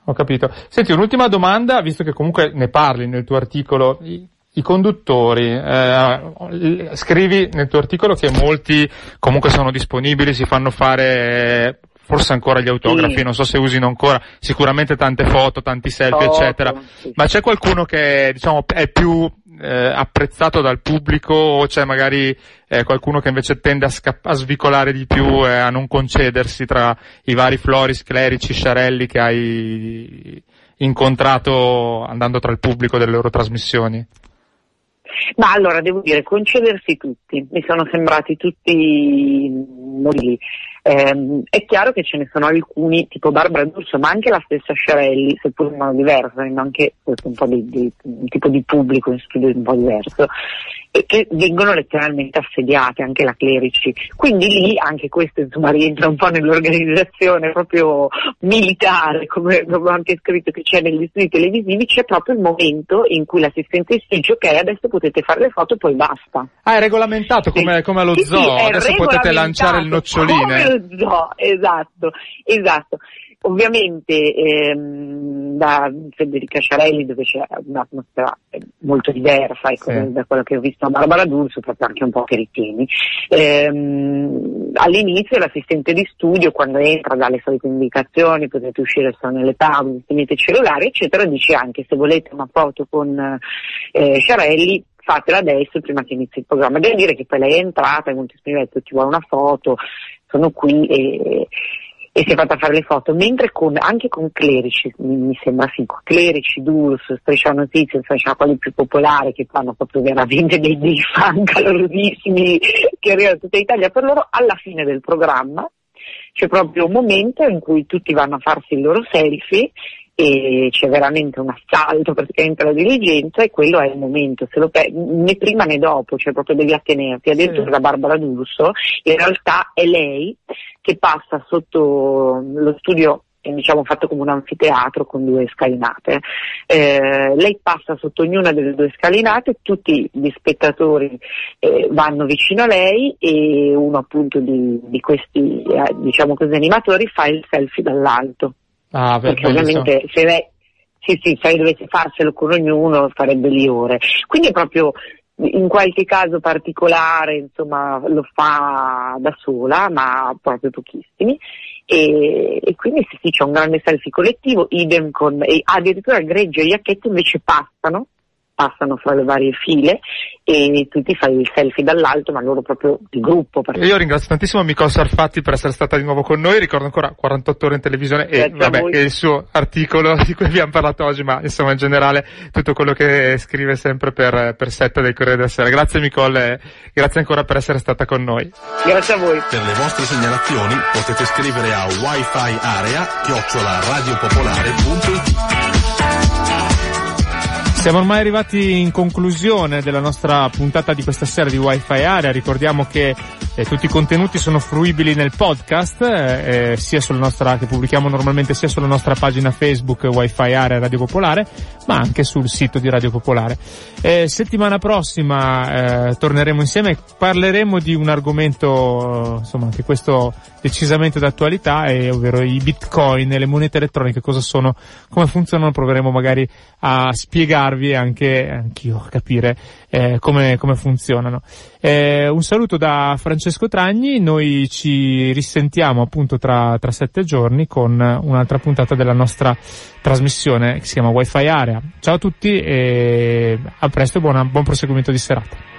Ho capito. Senti, un'ultima domanda, visto che comunque ne parli nel tuo articolo. I conduttori, eh, scrivi nel tuo articolo che molti comunque sono disponibili, si fanno fare forse ancora gli autografi, sì. non so se usino ancora, sicuramente tante foto, tanti selfie, foto, eccetera. Sì. Ma c'è qualcuno che diciamo è più eh, apprezzato dal pubblico o c'è magari eh, qualcuno che invece tende a, sca- a svicolare di più e a non concedersi tra i vari Floris, Clerici, Sciarelli che hai incontrato andando tra il pubblico delle loro trasmissioni? Ma allora devo dire, concedersi tutti, mi sono sembrati tutti morili. Eh, è chiaro che ce ne sono alcuni, tipo Barbara D'Urso, ma anche la stessa Sciarelli, seppur in modo diverso, avendo anche un di, di, un tipo di pubblico in studio un po' diverso, e che vengono letteralmente assediate, anche la Clerici. Quindi lì anche questo insomma rientra un po' nell'organizzazione proprio militare, come ho anche scritto che c'è negli studi televisivi, c'è proprio il momento in cui l'assistente dice ok adesso potete fare le foto e poi basta. Ah, è regolamentato come, sì. come allo sì, zoo, sì, adesso potete lanciare il noccioline. Come lo zoo, esatto, esatto. Ovviamente ehm, da Federica Sciarelli dove c'è un'atmosfera molto diversa ecco, sì. da quello che ho visto a Barbara D'Urso, proprio anche un po' che ritieni. Ehm, all'inizio l'assistente di studio quando entra dà le solite indicazioni, potete uscire solo nelle tavole, tenete il cellulare eccetera, dice anche se volete una foto con eh, Sciarelli fatela adesso prima che inizi il programma. Devo dire che poi lei è entrata e molti scrivete ti vuole una foto, sono qui e, e si è fatta fare le foto, mentre con, anche con Clerici, mi sembra sì, con Clerici, Durs, Striscia Notizie, insomma, quelli più popolari che fanno proprio veramente dei, dei fan calorosissimi che arrivano da tutta Italia, per loro alla fine del programma c'è proprio un momento in cui tutti vanno a farsi il loro selfie e c'è veramente un assalto praticamente alla diligenza e quello è il momento, se lo pe- né prima né dopo, cioè proprio devi attenerti. Addirittura sì. Barbara D'Urso, in realtà è lei che passa sotto lo studio diciamo fatto come un anfiteatro con due scalinate. Eh, lei passa sotto ognuna delle due scalinate, tutti gli spettatori eh, vanno vicino a lei e uno appunto di, di questi eh, diciamo così, animatori fa il selfie dall'alto. Ah, perché ovviamente se lei, sì, sì, se lei dovesse farselo con ognuno farebbe lì ore. Quindi è proprio in qualche caso particolare insomma, lo fa da sola, ma proprio pochissimi. E, e quindi sì, sì, c'è un grande selfie collettivo, idem con, e addirittura Greggio e Iacchetti invece passano passano fra le varie file e tu ti fai il selfie dall'alto, ma loro proprio di gruppo. Io ringrazio tantissimo Nicole Sarfatti per essere stata di nuovo con noi, ricordo ancora 48 ore in televisione e, vabbè, e il suo articolo di cui abbiamo parlato oggi, ma insomma in generale tutto quello che scrive sempre per, per Setta del Corriere della Sera. Grazie Nicole grazie ancora per essere stata con noi. Grazie a voi. Per le vostre segnalazioni potete scrivere a wifi area chiocciola siamo ormai arrivati in conclusione della nostra puntata di questa sera di Wi-Fi Area. Ricordiamo che eh, tutti i contenuti sono fruibili nel podcast, eh, sia sulla nostra, che pubblichiamo normalmente sia sulla nostra pagina Facebook Wi-Fi Area Radio Popolare, ma anche sul sito di Radio Popolare. Eh, settimana prossima eh, torneremo insieme e parleremo di un argomento, insomma, anche questo decisamente d'attualità, eh, ovvero i bitcoin e le monete elettroniche, cosa sono, come funzionano, proveremo magari a spiegarvi e anche anch'io a capire eh, come, come, funzionano. Eh, un saluto da Francesco Tragni, noi ci risentiamo appunto tra, tra sette giorni con un'altra puntata della nostra trasmissione che si chiama Wi-Fi Area. Ciao a tutti e a presto e buona, buon proseguimento di serata.